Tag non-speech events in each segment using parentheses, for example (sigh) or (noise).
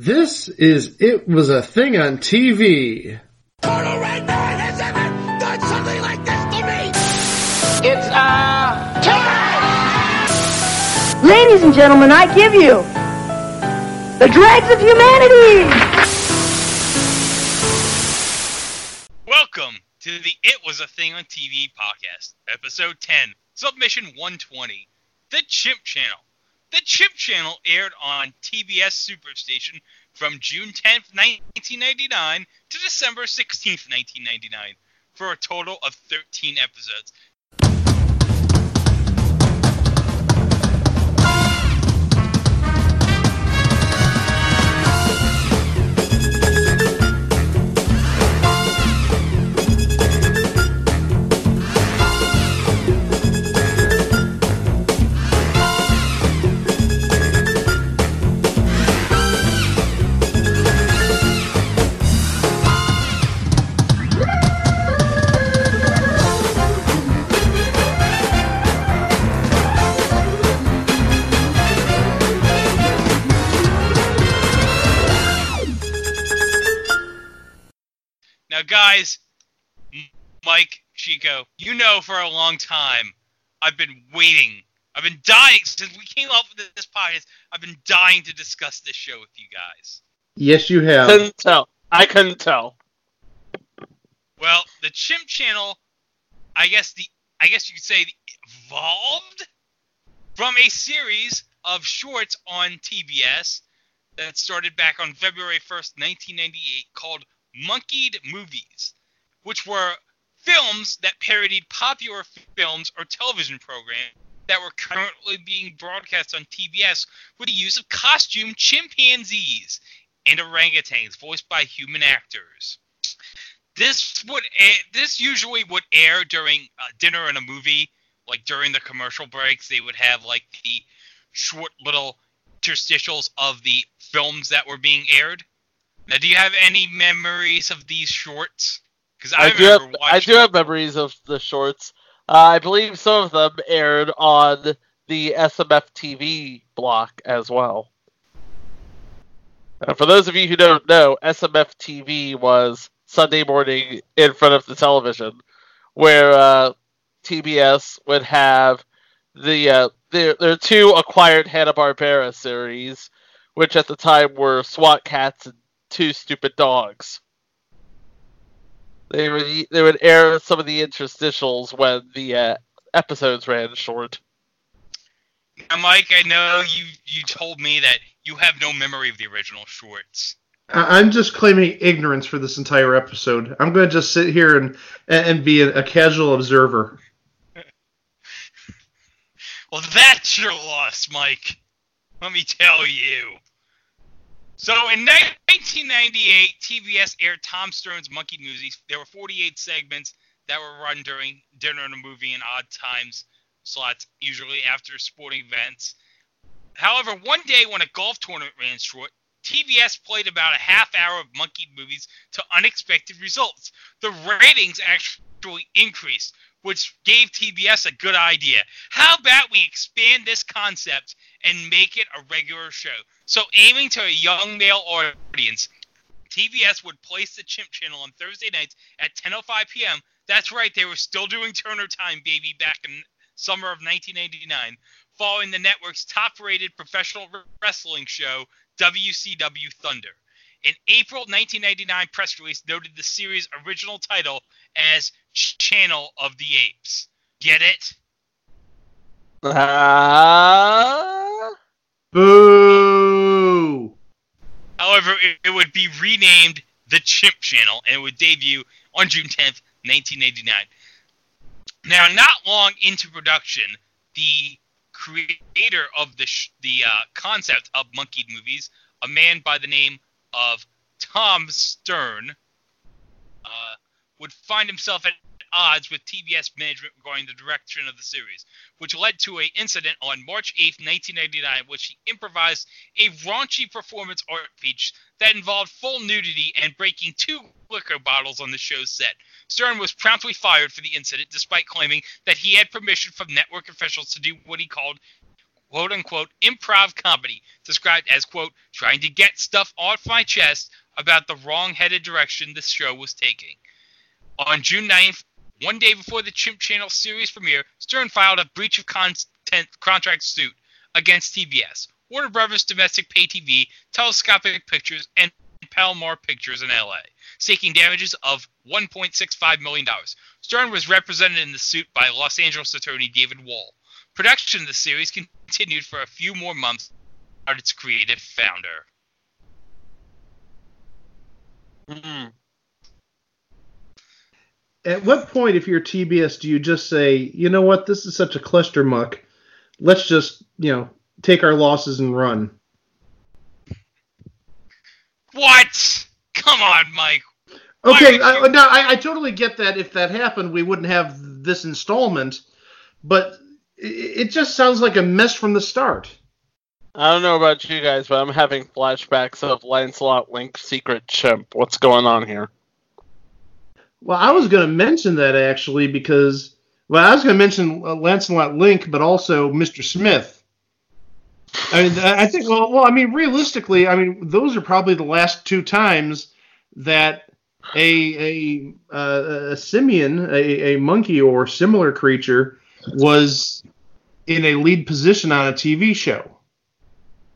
This is It Was a Thing on TV. Total Red Man has ever done something like this to me! It's uh Ladies and gentlemen, I give you the dregs of humanity. Welcome to the It Was a Thing on TV podcast, episode 10, submission 120, The Chimp Channel. The Chimp Channel aired on TBS Superstation from June 10th, 1999 to December 16th, 1999, for a total of 13 episodes. Guys, Mike, Chico, you know for a long time I've been waiting. I've been dying since we came up with this podcast. I've been dying to discuss this show with you guys. Yes, you have. couldn't tell. I couldn't tell. Well, the Chimp Channel, I guess the I guess you could say evolved from a series of shorts on TBS that started back on February 1st, 1998 called Monkeyed Movies, which were films that parodied popular films or television programs that were currently being broadcast on TBS with the use of costume chimpanzees and orangutans voiced by human actors. This would a- this usually would air during uh, dinner and a movie, like during the commercial breaks. They would have like the short little interstitials of the films that were being aired. Now, do you have any memories of these shorts? Because I, I, do have I do have memories of the shorts. Uh, I believe some of them aired on the SMF TV block as well. Uh, for those of you who don't know, SMF TV was Sunday morning in front of the television, where uh, TBS would have the uh, their their two acquired Hanna Barbera series, which at the time were SWAT Kats and Two Stupid Dogs. They would they would air some of the interstitials when the uh, episodes ran short. Now, Mike, I know you you told me that you have no memory of the original shorts. I- I'm just claiming ignorance for this entire episode. I'm going to just sit here and and be a, a casual observer. (laughs) Well, that's your loss, Mike. Let me tell you. So in 1998, TBS aired Tom Stern's Monkey Movies. There were 48 segments that were run during dinner and a movie in odd times slots, usually after sporting events. However, one day when a golf tournament ran short, TBS played about a half hour of Monkey Movies to unexpected results. The ratings actually increased, which gave TBS a good idea. How about we expand this concept and make it a regular show? So, aiming to a young male audience, TBS would place the Chimp Channel on Thursday nights at 10:05 p.m. That's right, they were still doing Turner Time, baby, back in summer of 1989, following the network's top-rated professional wrestling show, WCW Thunder. An April 1999 press release noted the series' original title as Channel of the Apes. Get it? Ah, Boo! However, it, it would be renamed the Chimp Channel and it would debut on June 10th, 1989. Now, not long into production, the creator of the sh- the uh, concept of monkeyed movies, a man by the name of Tom Stern, uh, would find himself at odds with TBS management regarding the direction of the series, which led to an incident on March 8, 1999, which he improvised a raunchy performance art piece that involved full nudity and breaking two liquor bottles on the show's set. Stern was promptly fired for the incident, despite claiming that he had permission from network officials to do what he called quote unquote improv comedy described as quote trying to get stuff off my chest about the wrong headed direction the show was taking. On June 9th, one day before the Chimp Channel series premiere, Stern filed a breach of content contract suit against TBS, Warner Brothers Domestic Pay TV, Telescopic Pictures, and Palomar Pictures in LA, seeking damages of $1.65 million. Stern was represented in the suit by Los Angeles attorney David Wall. Production of the series continued for a few more months without its creative founder. Hmm. At what point, if you're TBS, do you just say, you know what, this is such a cluster muck, let's just, you know, take our losses and run? What? Come on, Mike. Okay, Why would I, you- no, I, I totally get that. If that happened, we wouldn't have this installment, but it, it just sounds like a mess from the start. I don't know about you guys, but I'm having flashbacks of Lancelot Link Secret Chimp. What's going on here? Well, I was going to mention that actually because, well, I was going to mention uh, Lancelot Link, but also Mr. Smith. I mean, I think, well, well, I mean, realistically, I mean, those are probably the last two times that a a uh, a simian, a, a monkey or similar creature, was in a lead position on a TV show,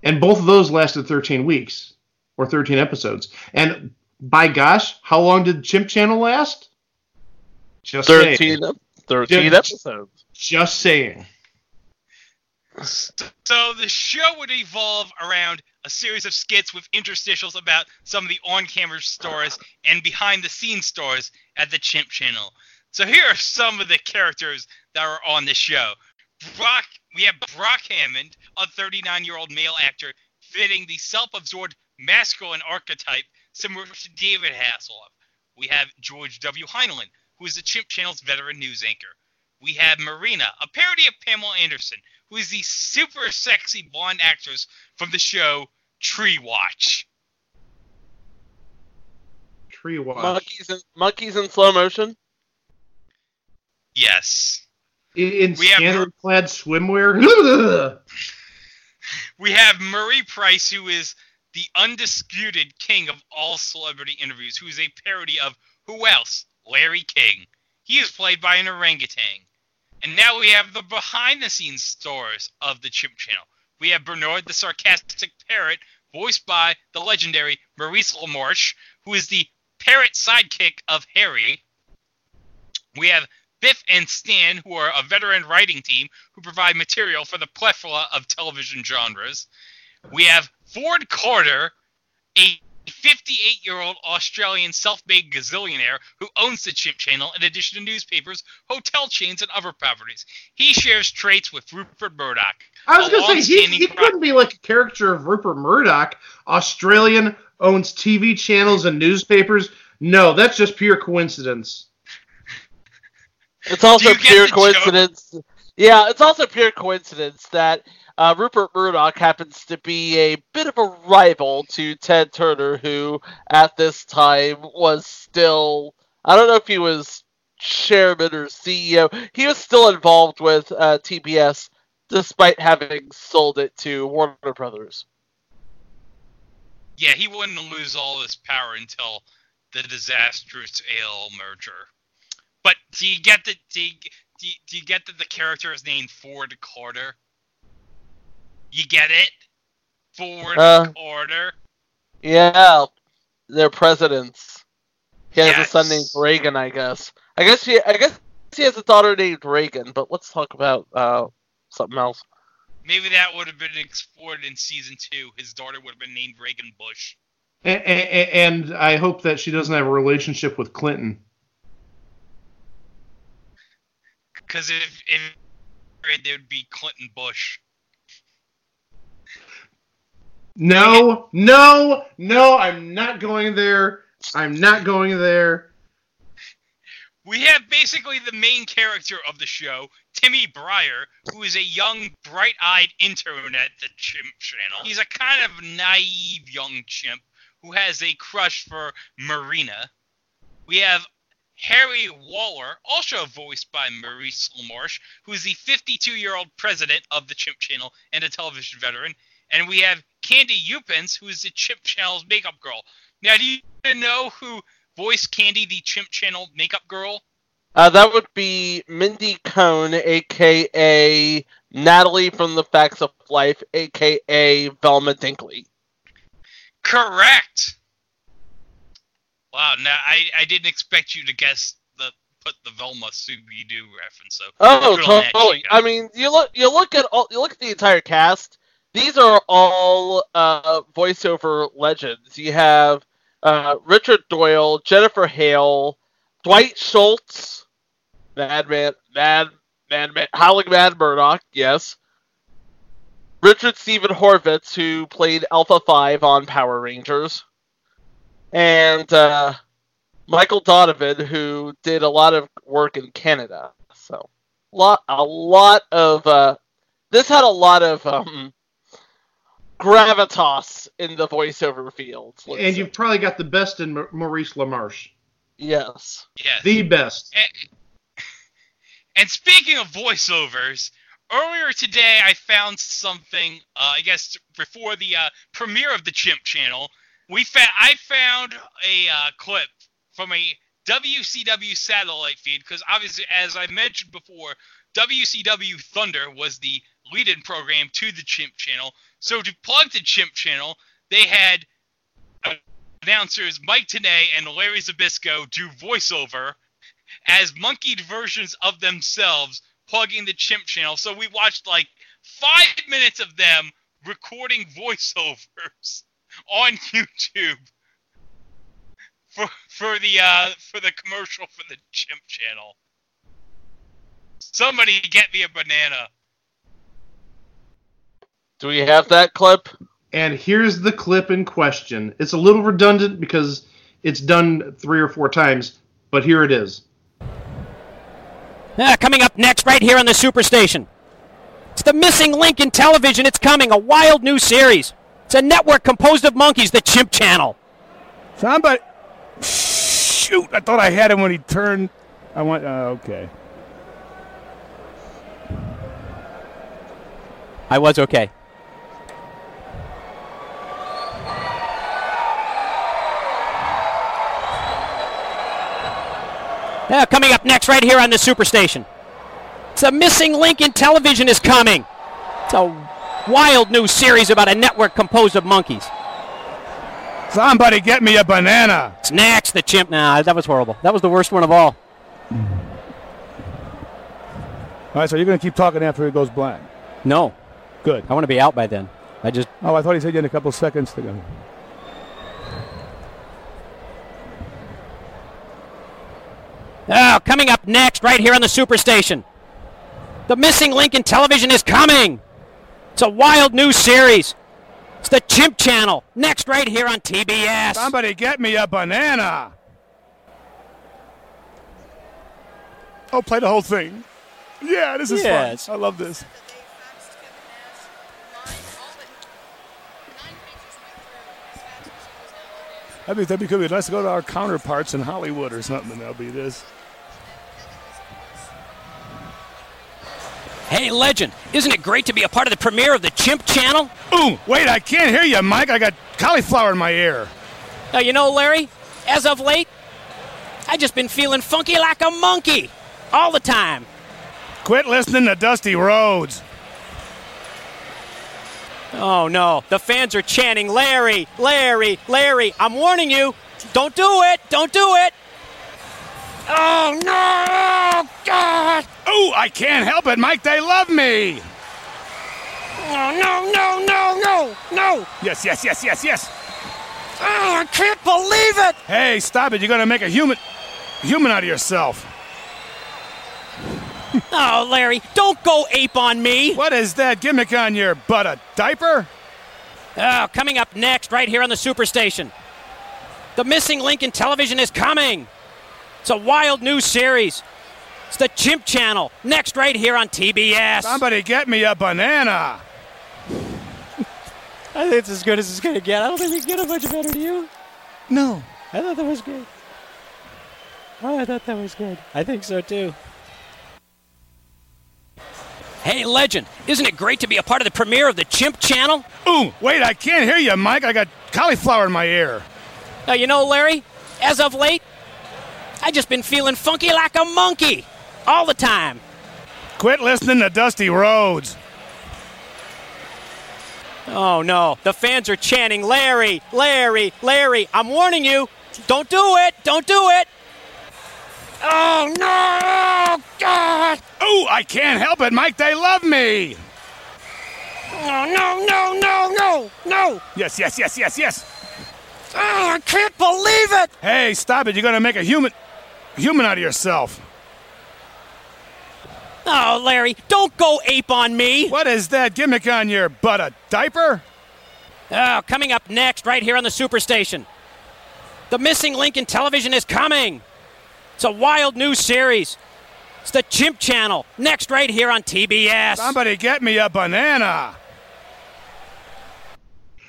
and both of those lasted 13 weeks or 13 episodes. And by gosh, how long did Chimp Channel last? Just saying. 13, ep- 13 Just- episodes. Just saying. So the show would evolve around a series of skits with interstitials about some of the on-camera stories and behind-the-scenes stories at the Chimp Channel. So here are some of the characters that are on the show. Brock, we have Brock Hammond, a 39-year-old male actor fitting the self-absorbed masculine archetype similar to David Hasselhoff. We have George W. Heinlein, who is the Chimp Channel's veteran news anchor. We have Marina, a parody of Pamela Anderson, who is the super sexy blonde actress from the show Tree Watch. Tree watch. Monkeys in, monkeys in slow motion. Yes. In, in We have- clad swimwear. (laughs) We have Murray Price, who is the undisputed king of all celebrity interviews, who is a parody of who else? Larry King. He is played by an orangutan. And now we have the behind the scenes stars of the Chimp Channel. We have Bernard the sarcastic parrot, voiced by the legendary Maurice LaMarche, who is the parrot sidekick of Harry. We have Biff and Stan, who are a veteran writing team who provide material for the plethora of television genres. We have Ford Carter, a 58 year old Australian self made gazillionaire who owns the Chimp Channel in addition to newspapers, hotel chains, and other properties. He shares traits with Rupert Murdoch. I was gonna say he, he couldn't be like a character of Rupert Murdoch. Australian owns TV channels and newspapers. No, that's just pure coincidence. It's also pure the joke? coincidence. Yeah, it's also pure coincidence that uh, Rupert Murdoch happens to be a bit of a rival to Ted Turner, who at this time was still. I don't know if he was chairman or CEO. He was still involved with uh, TBS despite having sold it to Warner Brothers. Yeah, he wouldn't lose all his power until the disastrous AL merger. But do you get the do do do you get that the character is named Ford Carter? You get it? Ford Uh, Carter. Yeah, they're presidents. He has a son named Reagan, I guess. I guess he, I guess he has a daughter named Reagan. But let's talk about uh, something else. Maybe that would have been explored in season two. His daughter would have been named Reagan Bush. And, and I hope that she doesn't have a relationship with Clinton. Because if if there would be Clinton Bush. No, no, no, I'm not going there. I'm not going there. We have basically the main character of the show, Timmy Breyer, who is a young, bright-eyed intern at the Chimp Channel. He's a kind of naive young chimp who has a crush for Marina. We have Harry Waller, also voiced by Maurice LaMarche, who is the 52-year-old president of the Chimp Channel and a television veteran. And we have Candy Upens, who is the Chimp Channel's makeup girl. Now, do you know who voiced Candy, the Chimp Channel makeup girl? Uh, that would be Mindy Cohn, aka Natalie from The Facts of Life, aka Velma Dinkley. Correct. Wow, now I, I didn't expect you to guess the put the Velma Scooby Doo reference. So Oh, good on that, totally. I mean, you look you look at all you look at the entire cast. These are all uh, voiceover legends. You have uh, Richard Doyle, Jennifer Hale, Dwight Schultz, Madman, Mad, Madman, Howling Mad Murdoch, yes. Richard Steven Horvitz, who played Alpha Five on Power Rangers, and uh, Michael Donovan, who did a lot of work in Canada. So, lot a lot of uh, this had a lot of um, gravitas in the voiceover field. And say. you've probably got the best in Maurice LaMarche. yes, yes. The best. And speaking of voiceovers, earlier today I found something. Uh, I guess before the uh, premiere of the Chimp Channel, we fa- I found a uh, clip from a WCW satellite feed because obviously, as I mentioned before, WCW Thunder was the lead-in program to the Chimp Channel. So to plug the Chimp Channel, they had announcers Mike Tenay and Larry Zbyszko do voiceover as monkeyed versions of themselves plugging the chimp channel. So we watched like five minutes of them recording voiceovers (laughs) on YouTube for for the uh, for the commercial for the chimp channel. Somebody get me a banana. Do we have that clip? And here's the clip in question. It's a little redundant because it's done three or four times, but here it is. Ah, coming up next, right here on the Superstation. It's the missing link in television. It's coming, a wild new series. It's a network composed of monkeys, the Chimp Channel. Somebody. Shoot! I thought I had him when he turned. I went. Uh, okay. I was okay. Yeah, coming up next, right here on the Superstation. It's a missing link in television is coming. It's a wild new series about a network composed of monkeys. Somebody get me a banana. Snacks the chimp. Nah, that was horrible. That was the worst one of all. All right, so you're gonna keep talking after it goes blank. No, Good. I want to be out by then. I just Oh, I thought he said you had a couple seconds to go. Oh, coming up next, right here on the Superstation. The missing link in television is coming. It's a wild new series. It's the Chimp Channel. Next, right here on TBS. Somebody get me a banana. Oh, play the whole thing. Yeah, this is Yes. fun. I love this. That'd be, that'd be good. Let's go to our counterparts in Hollywood or something. That'll be this. Hey, legend, isn't it great to be a part of the premiere of the Chimp Channel? Ooh, wait, I can't hear you, Mike. I got cauliflower in my ear. Now, you know, Larry, as of late, I just been feeling funky like a monkey all the time. Quit listening to Dusty Rhodes. Oh no, the fans are chanting, Larry, Larry, Larry. I'm warning you, don't do it, don't do it. Oh no, God. Ooh, I can't help it, Mike. They love me. Oh no, no, no, no, no. Yes, yes, yes, yes, yes. Oh, I can't believe it. Hey, stop it. You're going to make a human human out of yourself. (laughs) Oh, Larry, don't go ape on me. What is that gimmick on your butt? A diaper? Oh, coming up next, right here on the Superstation. The missing link in television is coming. It's a wild new series. It's the Chimp Channel. Next, right here on TBS. Somebody get me a banana. (laughs) I think it's as good as it's going to get. I don't think we can get a much better to you. No. I thought that was good. Oh, I thought that was good. I think so too. Hey, legend! Isn't it great to be a part of the premiere of the Chimp Channel? Ooh, wait, I can't hear you, Mike. I got cauliflower in my ear. Now, you know, Larry, as of late, I just been feeling funky like a monkey all the time. Quit listening to Dusty Rhodes. Oh no, the fans are chanting, Larry, Larry, Larry. I'm warning you, don't do it, don't do it. Oh no, oh, God. Oh, I can't help it, Mike. They love me. Oh no, no, no, no, no. Yes, yes, yes, yes, yes. Oh, I can't believe it. Hey, stop it. You're going to make a human human out of yourself. Oh, Larry, don't go ape on me. What is that gimmick on your butt? A diaper? Oh, coming up next, right here on the Superstation. The missing link in television is coming. It's a wild new series. It's the Chimp Channel. Next, right here on TBS. Somebody get me a banana.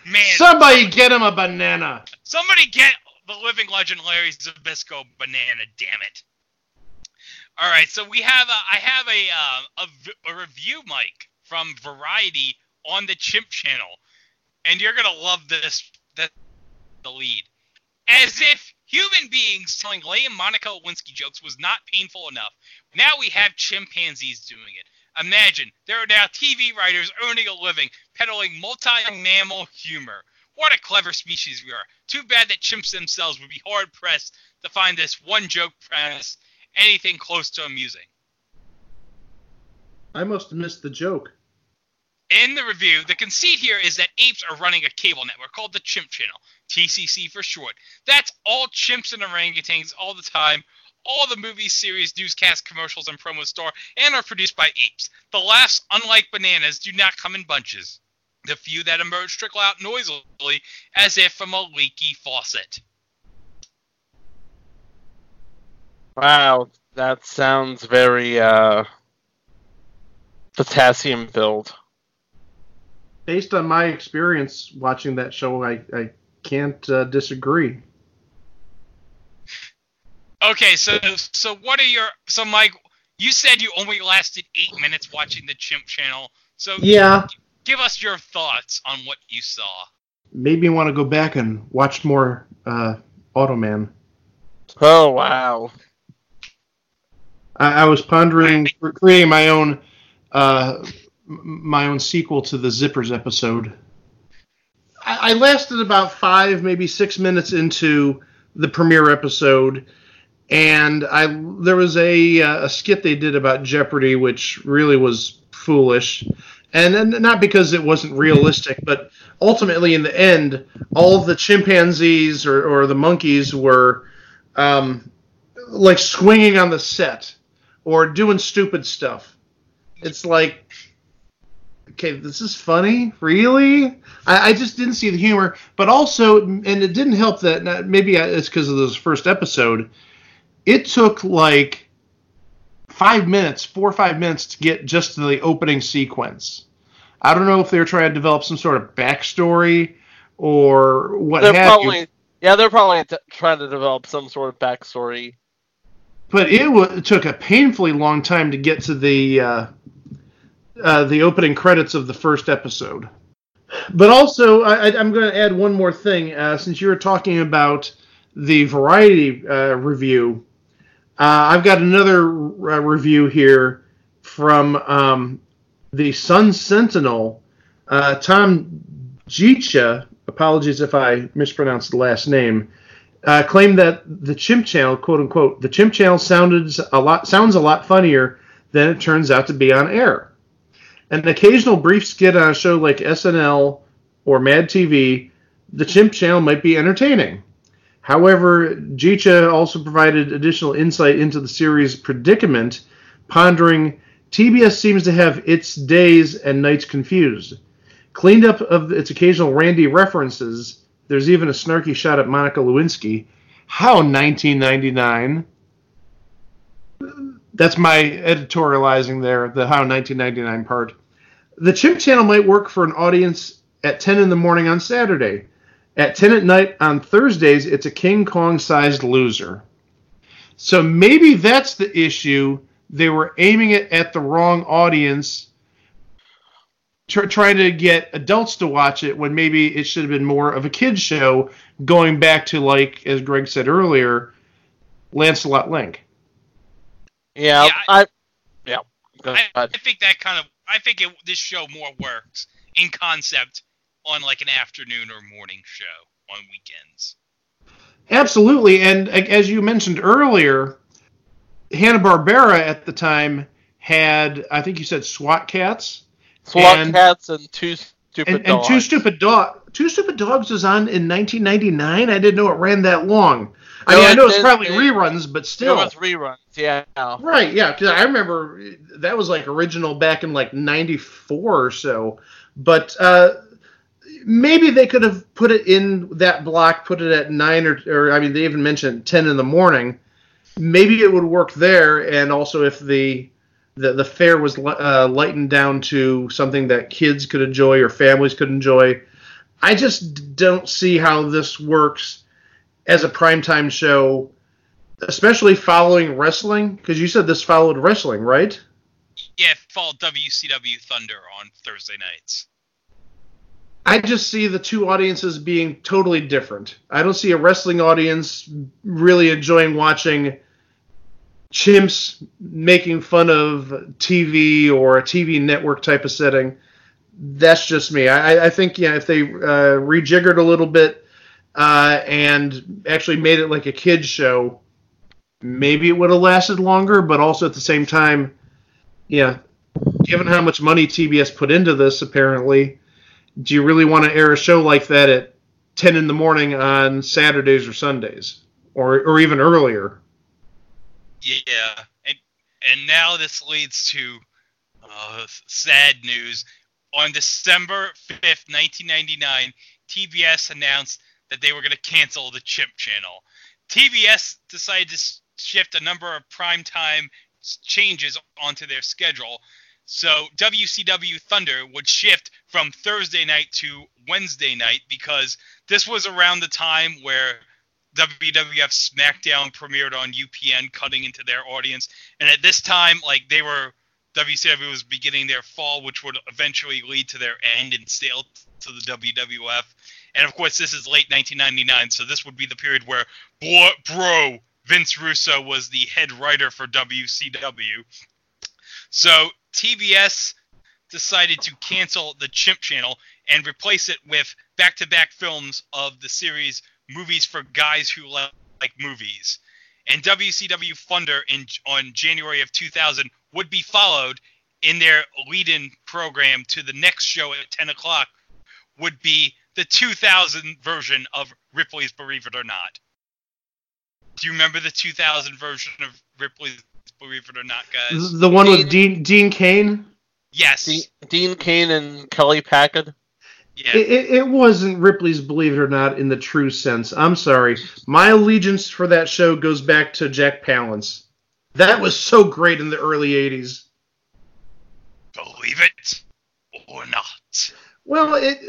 Man, Somebody get him a banana. somebody get the living legend Larry Zbyszko banana, damn it. All right, so we have a, I have a, uh, a a review, Mike, from Variety on the Chimp Channel, and you're gonna love this. That the lead, as if human beings telling and Monica Lewinsky jokes was not painful enough. Now we have chimpanzees doing it. Imagine there are now TV writers earning a living peddling multi-mammal humor. What a clever species we are. Too bad that chimps themselves would be hard pressed to find this one joke premise anything close to amusing. I must have missed the joke. In the review, the conceit here is that apes are running a cable network called the Chimp Channel, TCC for short. That's all chimps and orangutans all the time. All the movies, series, newscasts, commercials, and promos star and are produced by apes. The laughs, unlike bananas, do not come in bunches. The few that emerge trickle out noisily as if from a leaky faucet. Wow, that sounds very uh potassium filled. Based on my experience watching that show, I, I can't uh, disagree. Okay, so so what are your so Mike? You said you only lasted eight minutes watching the Chimp Channel. So Yeah. give us your thoughts on what you saw. Made me want to go back and watch more uh, Automan. Oh wow. I, I was pondering creating my own uh, my own sequel to the Zippers episode. I, I lasted about five, maybe six minutes into the premiere episode, and I there was a uh, a skit they did about Jeopardy, which really was foolish, and then not because it wasn't realistic, but ultimately in the end, all the chimpanzees or, or the monkeys were um, like swinging on the set or doing stupid stuff. It's like, okay, this is funny, really? I, I just didn't see the humor, but also, and it didn't help that maybe it's because of this first episode. It took like five minutes, four or five minutes to get just to the opening sequence. I don't know if they were trying to develop some sort of backstory or what They're have probably you. yeah, they're probably t- trying to develop some sort of backstory. But it, w- took a painfully long time to get to the uh, uh, the opening credits of the first episode. But also, I, I'm going to add one more thing. Uh, since you were talking about the Variety uh, review, uh, I've got another uh, review here from um, the Sun Sentinel. Tom Jicha, apologies if I mispronounced the last name, uh, claimed that the Chimp Channel, quote unquote, the Chimp Channel sounded a lot sounds a lot funnier than it turns out to be on air. An occasional brief skit on a show like SNL or Mad TV, the Chimp Channel might be entertaining. However, Jicha also provided additional insight into the series' predicament, pondering TBS seems to have its days and nights confused. Cleaned up of its occasional Randy references, there's even a snarky shot at Monica Lewinsky. How 1999? That's my editorializing there, the how 1999 part. The Chimp Channel might work for an audience at 10 in the morning on Saturday. At 10 at night on Thursdays, it's a King Kong sized loser. So maybe that's the issue. They were aiming it at the wrong audience, tr- trying to get adults to watch it when maybe it should have been more of a kids show, going back to like as Greg said earlier, Lancelot Link. Yeah, Yeah, I, yeah. Go I, I think that kind of I think it, this show more works in concept on like an afternoon or morning show on weekends. Absolutely, and as you mentioned earlier, Hanna Barbera at the time had I think you said SWAT Kats. SWAT and- cats and two stupid and, and dogs. two stupid dog two stupid dogs was on in 1999 i didn't know it ran that long i No, mean i know it's probably it- reruns but still. It was reruns. Yeah. right yeah because i remember that was like original back in like 94 or so but uh maybe they could have put it in that block put it at 9 or, or i mean they even mentioned 10 in the morning maybe it would work there and also if the the, the fare was uh, lightened down to something that kids could enjoy or families could enjoy. I just don't see how this works as a primetime show, especially following wrestling. Because you said this followed wrestling, right? Yeah, fall WCW Thunder on Thursday nights. I just see the two audiences being totally different. I don't see a wrestling audience really enjoying watching chimps making fun of TV or a TV network type of setting. That's just me. I, I think yeah, if they uh, rejiggered a little bit uh, and actually made it like a kids show, maybe it would have lasted longer. But also at the same time, yeah, given how much money TBS put into this, apparently, do you really want to air a show like that at 10 in the morning on Saturdays or Sundays, or or even earlier? Yeah, and and now this leads to uh, sad news. On December fifth, nineteen ninety nine, TBS announced that they were going to cancel the Chimp Channel. TBS decided to shift a number of primetime changes onto their schedule. So WCW Thunder would shift from Thursday night to Wednesday night because this was around the time where WWF SmackDown premiered on UPN, cutting into their audience. And at this time, like they were, WCW was beginning their fall, which would eventually lead to their end and sale to the WWF. And of course, this is late 1999, so this would be the period where bro, bro Vince Russo was the head writer for WCW. So TBS decided to cancel the Chimp Channel and replace it with back-to-back films of the series Movies for Guys Who Like, like Movies. And WCW Thunder in on January of 2000 would be followed in their lead-in program to the next show at 10 o'clock would be the 2000 version of Ripley's Believe It or Not. Do you remember the 2000 version of Ripley's Believe It or Not, guys? The one with Dean Dean Cain. Yes. Dean, Dean Cain and Kelly Packard. Yeah. It, it, it wasn't Ripley's Believe It or Not in the true sense. I'm sorry. My allegiance for that show goes back to Jack Palance. That was so great in the early 80s. Believe it or not. Well, it,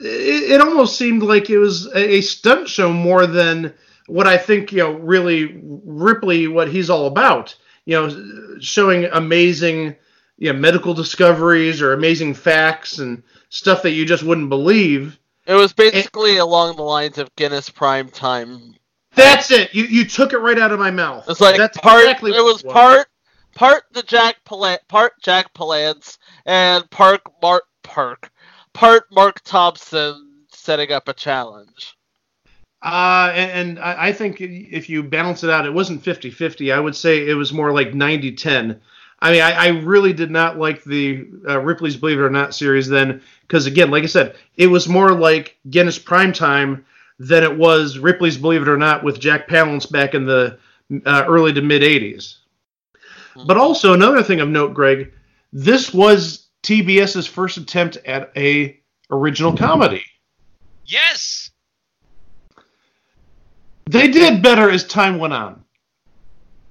it it almost seemed like it was a, a stunt show more than what I think you know really Ripley what he's all about. You know, showing amazing you know, medical discoveries or amazing facts and stuff that you just wouldn't believe. It was basically along the lines of Guinness Prime Time. That's it. You you took it right out of my mouth. It's like That's part. exactly it was part part the Jack Pala- part Jack Palance and part Mark Park part Mark Thompson setting up a challenge. Uh, and, and I I think if you balance it out, it wasn't 50 50. I would say it was more like 90 10. I mean, I, I really did not like the uh, Ripley's Believe It or Not series then, because again, like I said, it was more like Guinness Prime Time than it was Ripley's Believe It or Not with Jack Palance back in the uh, early to mid 80s. But also another thing of note, Greg, this was TBS's first attempt at a original comedy. Yes. They did better as time went on.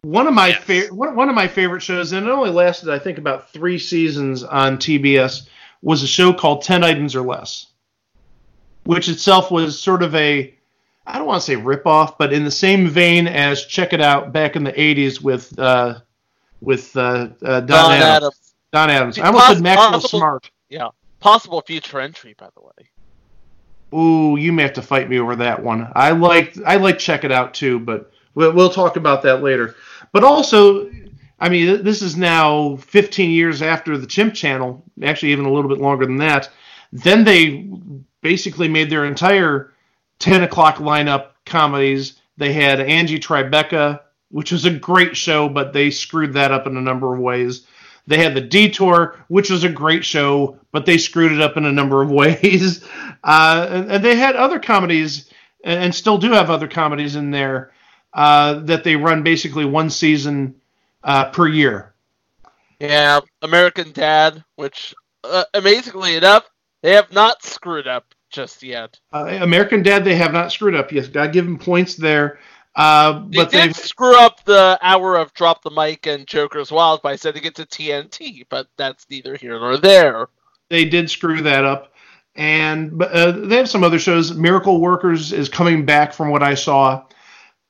One of my Yes. fa- one, one of my favorite shows, and it only lasted I think about three seasons on TBS, was a show called Ten Items or Less, which itself was sort of a I don't want to say ripoff, but in the same vein as Check It Out back in the '80s with uh, with uh, uh, Don, Don Adams. Adams. Don Adams. I almost Poss- said Maxwell possible- Smart. Yeah. Possible future entry, by the way. Ooh, you may have to fight me over that one. I like I like check it out too, but we'll, we'll talk about that later. But also, I mean, this is now 15 years after the Chimp Channel, actually even a little bit longer than that. Then they basically made their entire 10 o'clock lineup comedies. They had Angie Tribeca, which was a great show, but they screwed that up in a number of ways. They had the Detour, which was a great show, but they screwed it up in a number of (laughs) ways. Uh, and, and they had other comedies, and, still do have other comedies in there uh, that they run basically one season uh, per year. Yeah, American Dad, which uh, amazingly enough, they have not screwed up just yet. Uh, American Dad, they have not screwed up. Yes, to give them points there. Uh, They but did they've screw up the hour of Drop the Mic and Joker's Wild by sending it to TNT, but that's neither here nor there. they did screw that up. And but, uh, they have some other shows. Miracle Workers is coming back from what I saw.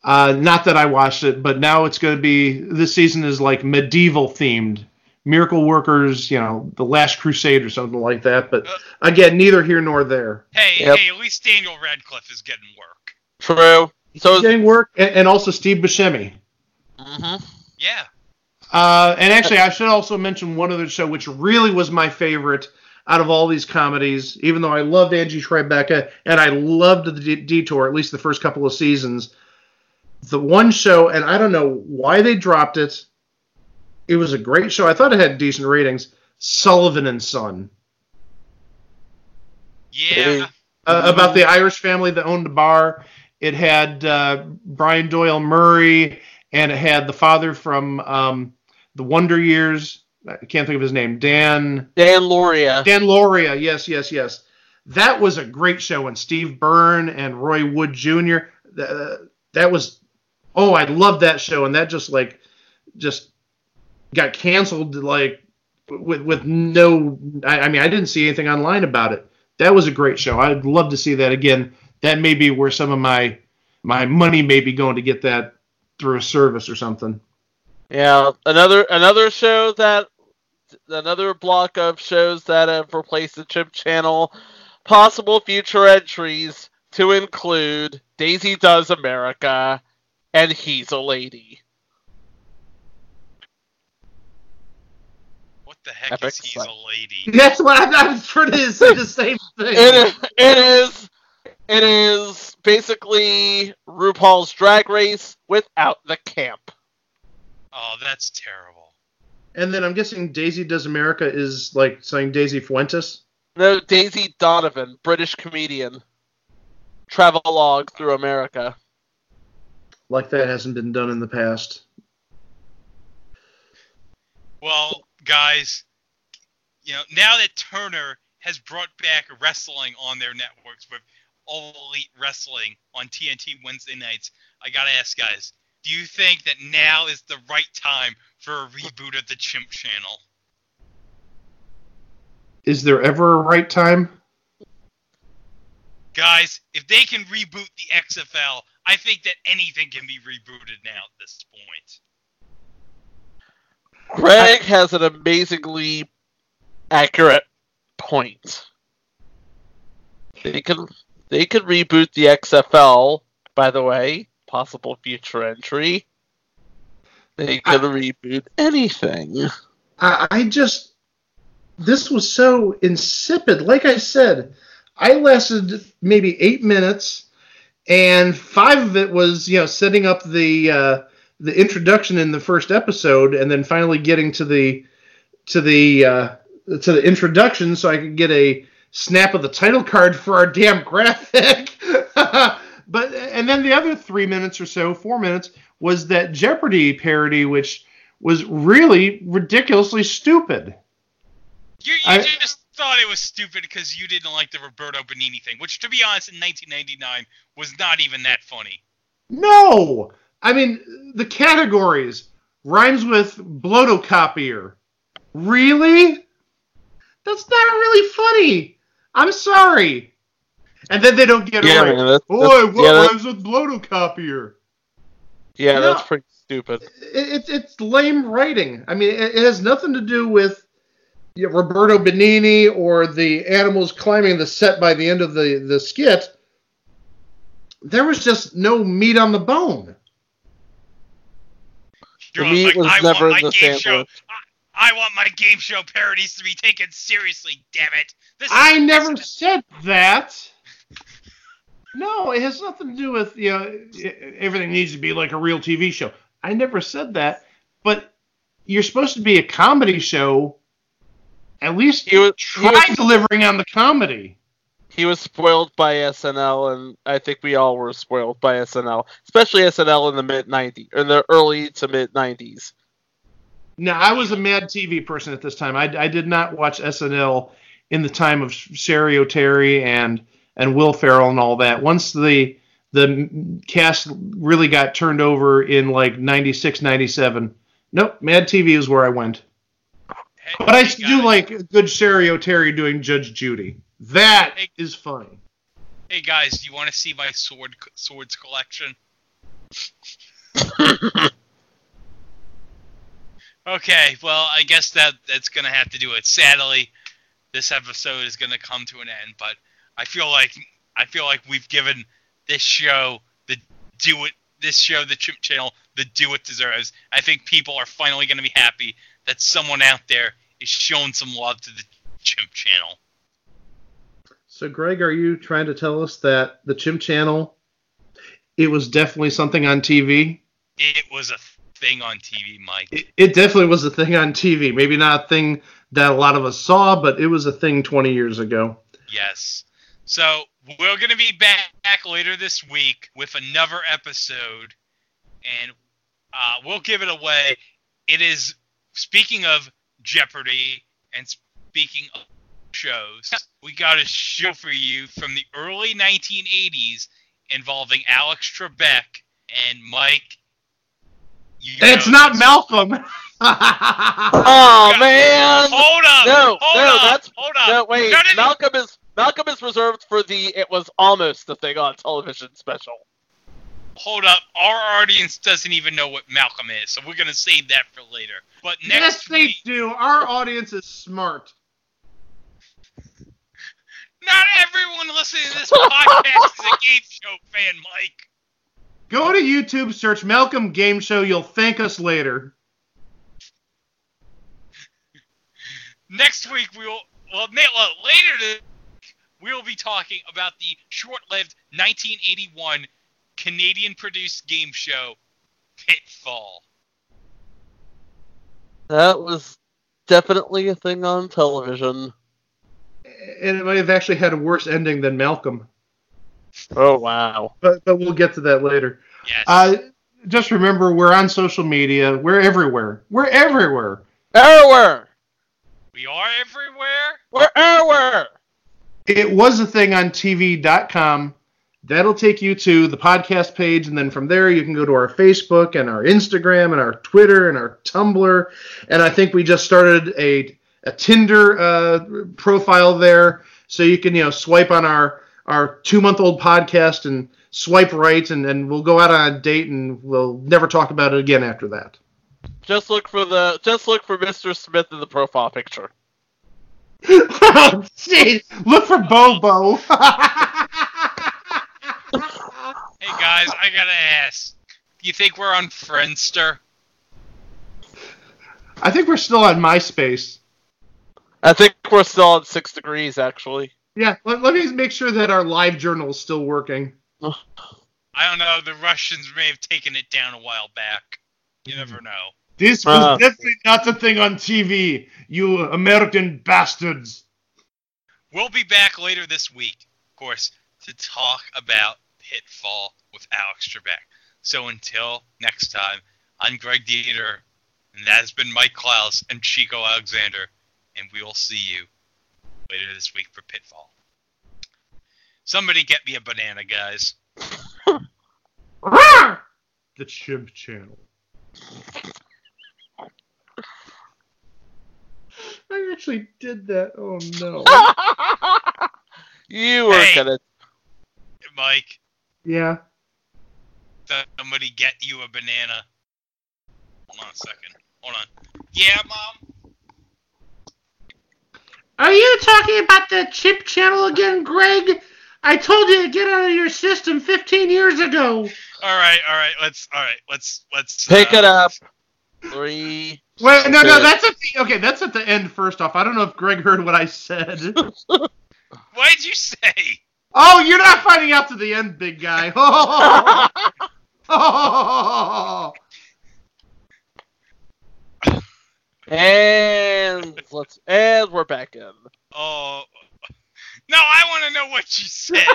Uh, not that I watched it, but now it's going to be this season is like medieval themed. Miracle Workers, you know, the Last Crusade or something like that. But again, neither here nor there. Hey, Yep. hey, at least Daniel Radcliffe is getting work. True. So is, Getting work, and, and also Steve Buscemi. Mhm. Yeah. Uh, and actually, I should also mention one other show which really was my favorite out of all these comedies. Even though I loved Angie Tribeca and I loved the D- Detour, at least the first couple of seasons. The one show, and I don't know why they dropped it. It was a great show. I thought it had decent ratings. Sullivan and Son, Yeah. uh, about the Irish family that owned a bar. It had uh, Brian Doyle Murray, and it had the father from um, the Wonder Years. I can't think of his name. Dan Dan Lauria. Dan Lauria. Yes, yes, yes. That was a great show. And Steve Byrne and Roy Wood Jr. Uh, that was. Oh, I love that show, and that just like just got canceled like with with no. I, I mean, I didn't see anything online about it. That was a great show. I'd love to see that again. That may be where some of my my money may be going to get that through a service or something. Yeah, another another show that another block of shows that have replaced the Chimp Channel. Possible future entries to include Daisy Does America and He's a Lady. What the heck Epic is he's slap. a lady? (laughs) That's what I, I was trying to say. The same thing. It, it is it is basically RuPaul's Drag Race without the camp. Oh, that's terrible. And then I'm guessing Daisy Does America is like saying Daisy Fuentes. No, Daisy Donovan, British comedian. Travelogue through America. Like that hasn't been done in the past. Well, guys, you know, now that Turner has brought back wrestling on their networks with All Elite Wrestling on TNT Wednesday nights, I gotta ask, guys, do you think that now is the right time for a reboot of the Chimp Channel? Is there ever a right time? Guys, if they can reboot the XFL, I think that anything can be rebooted now at this point. Greg has an amazingly accurate point. They could they could reboot the XFL, by the way, possible future entry. They could reboot anything. I, I just this was so insipid. Like I said, I lasted maybe eight minutes, and five of it was you know setting up the uh, the introduction in the first episode, and then finally getting to the to the uh, to the introduction, so I could get a snap of the title card for our damn graphic. (laughs) but and then the other three minutes or so, four minutes, was that Jeopardy parody, which was really ridiculously stupid. You, you I- just thought it was stupid because you didn't like the Roberto Benigni thing, which, to be honest, in 1999 was not even that funny. No, I mean the categories rhymes with blotocopier. Really? That's not really funny. I'm sorry. and then they don't get Yeah, it right. man, that's- Boy, that's- what yeah, that- was with blotocopier? Yeah, No. that's pretty stupid. It, it's it's lame writing. I mean, it, it has nothing to do with you know, Roberto Benigni or the animals climbing the set by the end of the the skit. There was just no meat on the bone. The You're meat like, was I never want in my the game show. sandwich. I, I want my game show parodies to be taken seriously. Damn it! This is- I never said that. No, it has nothing to do with you know everything needs to be like a real TV show. I never said that, but you're supposed to be a comedy show. At least He was- he was- delivering on the comedy. He was spoiled by SNL, and I think we all were spoiled by SNL, especially SNL in the mid '90s, or the early to mid '90s. Now, I was a Mad TV person at this time. I, I did not watch SNL in the time of Cheri Oteri and and Will Ferrell and all that. Once the the cast really got turned over in like 96, 97, nope, Mad TV is where I went. Hey- But I hey, do like a good Cheri Oteri doing Judge Judy. That Hey. is funny. Hey guys, do you want to see my sword swords collection? (laughs) okay, well, I guess that that's gonna have to do it. Sadly, this episode is gonna come to an end, but I feel like I feel like we've given this show the do it this show the Chimp Channel the do it deserves. I think people are finally gonna be happy that someone out there is showing some love to the Chimp Channel. So, Greg, are you trying to tell us that the Chimp Channel, it was definitely something on TV? It was a thing on TV, Mike. It, it definitely was a thing on TV. Maybe not a thing that a lot of us saw, but it was a thing 20 years ago. Yes. So we're gonna be back later this week with another episode, and uh, we'll give it away. It is speaking of Jeopardy and speaking of shows, we got a show for you from the early 1980s involving Alex Trebek and Mike. you It's not. Malcolm. (laughs) (laughs) Oh man! Hold up! No, hold no, up, that's hold up. no. Wait, No, no, no. Malcolm is Malcolm is reserved for the it was almost a thing on television special. Hold up. Our audience doesn't even know what Malcolm is, so we're gonna save that for later. But yes, next they week, do. Our audience is smart. not everyone listening to this podcast is a game show fan, Mike. Go to YouTube, search Malcolm Game Show. You'll thank us later. Next week we will, well, later this week, we will be talking about the short-lived 1981 Canadian-produced game show Pitfall. That was definitely a thing on television. And it might have actually had a worse ending than Malcolm. Oh wow! But, but we'll get to that later. Yes. Uh, just remember, we're on social media. We're everywhere. We're everywhere. Everywhere, we are everywhere. we're everywhere. It was a thing on TV.com. That'll take you to the podcast page, and then from there you can go to our Facebook and our Instagram and our Twitter and our Tumblr. And I think we just started a a Tinder uh, profile there, so you can you know swipe on our our two month old podcast and swipe right, and, and we'll go out on a date, and we'll never talk about it again after that. Just look for the just look for Mr. Smith in the profile picture. (laughs) oh, jeez. Look for Bobo. (laughs) Hey guys, I gotta ask. Do you think we're on Friendster? I think we're still on MySpace. I think we're still on six degrees actually. Yeah, let, let me make sure that our live journal is still working. I don't know. The Russians may have taken it down a while back. You never know. This was Uh. definitely not the thing on TV, you American bastards. We'll be back later this week, of course, to talk about Pitfall with Alex Trebek. So until next time, I'm Greg Dieter, and that has been Mike Klaus and Chico Alexander, and we will see you later this week for Pitfall. Somebody get me a banana, guys. The Chimp Channel. I actually did that. Oh no. (laughs) You were Hey. gonna Mike? Yeah. Somebody get you a banana. Hold on a second. Hold on. Yeah, mom. Are you talking about the chimp channel again, Greg? I told you to get out of your system 15 years ago. All right, all right. Let's all right. Let's let's Pick uh, it up. Three. Wait, no, no, that's at the okay. That's at the end. First off, I don't know if Greg heard what I said. (laughs) What did you say? Oh, you're not finding out to the end, big guy. Oh, (laughs) And let's and we're back in. Oh. No, I want to know what you said.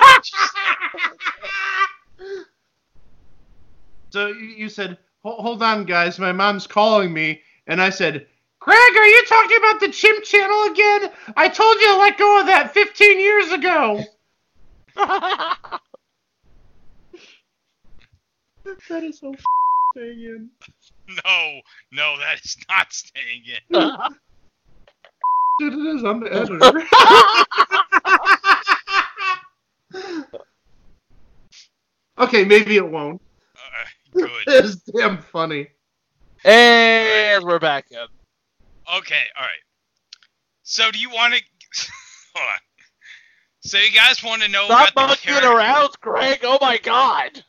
(laughs) so you you said, "Hold on, guys, my mom's calling me," and I said, "Greg, are you talking about the chimp channel again? I told you to let go of that 15 years ago." That is so staying in. no, no, that is not staying in. (laughs) Dude, it is. I'm the editor. (laughs) okay, maybe it won't. Uh, good. (laughs) It's damn funny. And we're back in. Okay, all right. So do you want to? Hold on. So you guys want to know Stop about the monkeying around, Greg. Oh my god.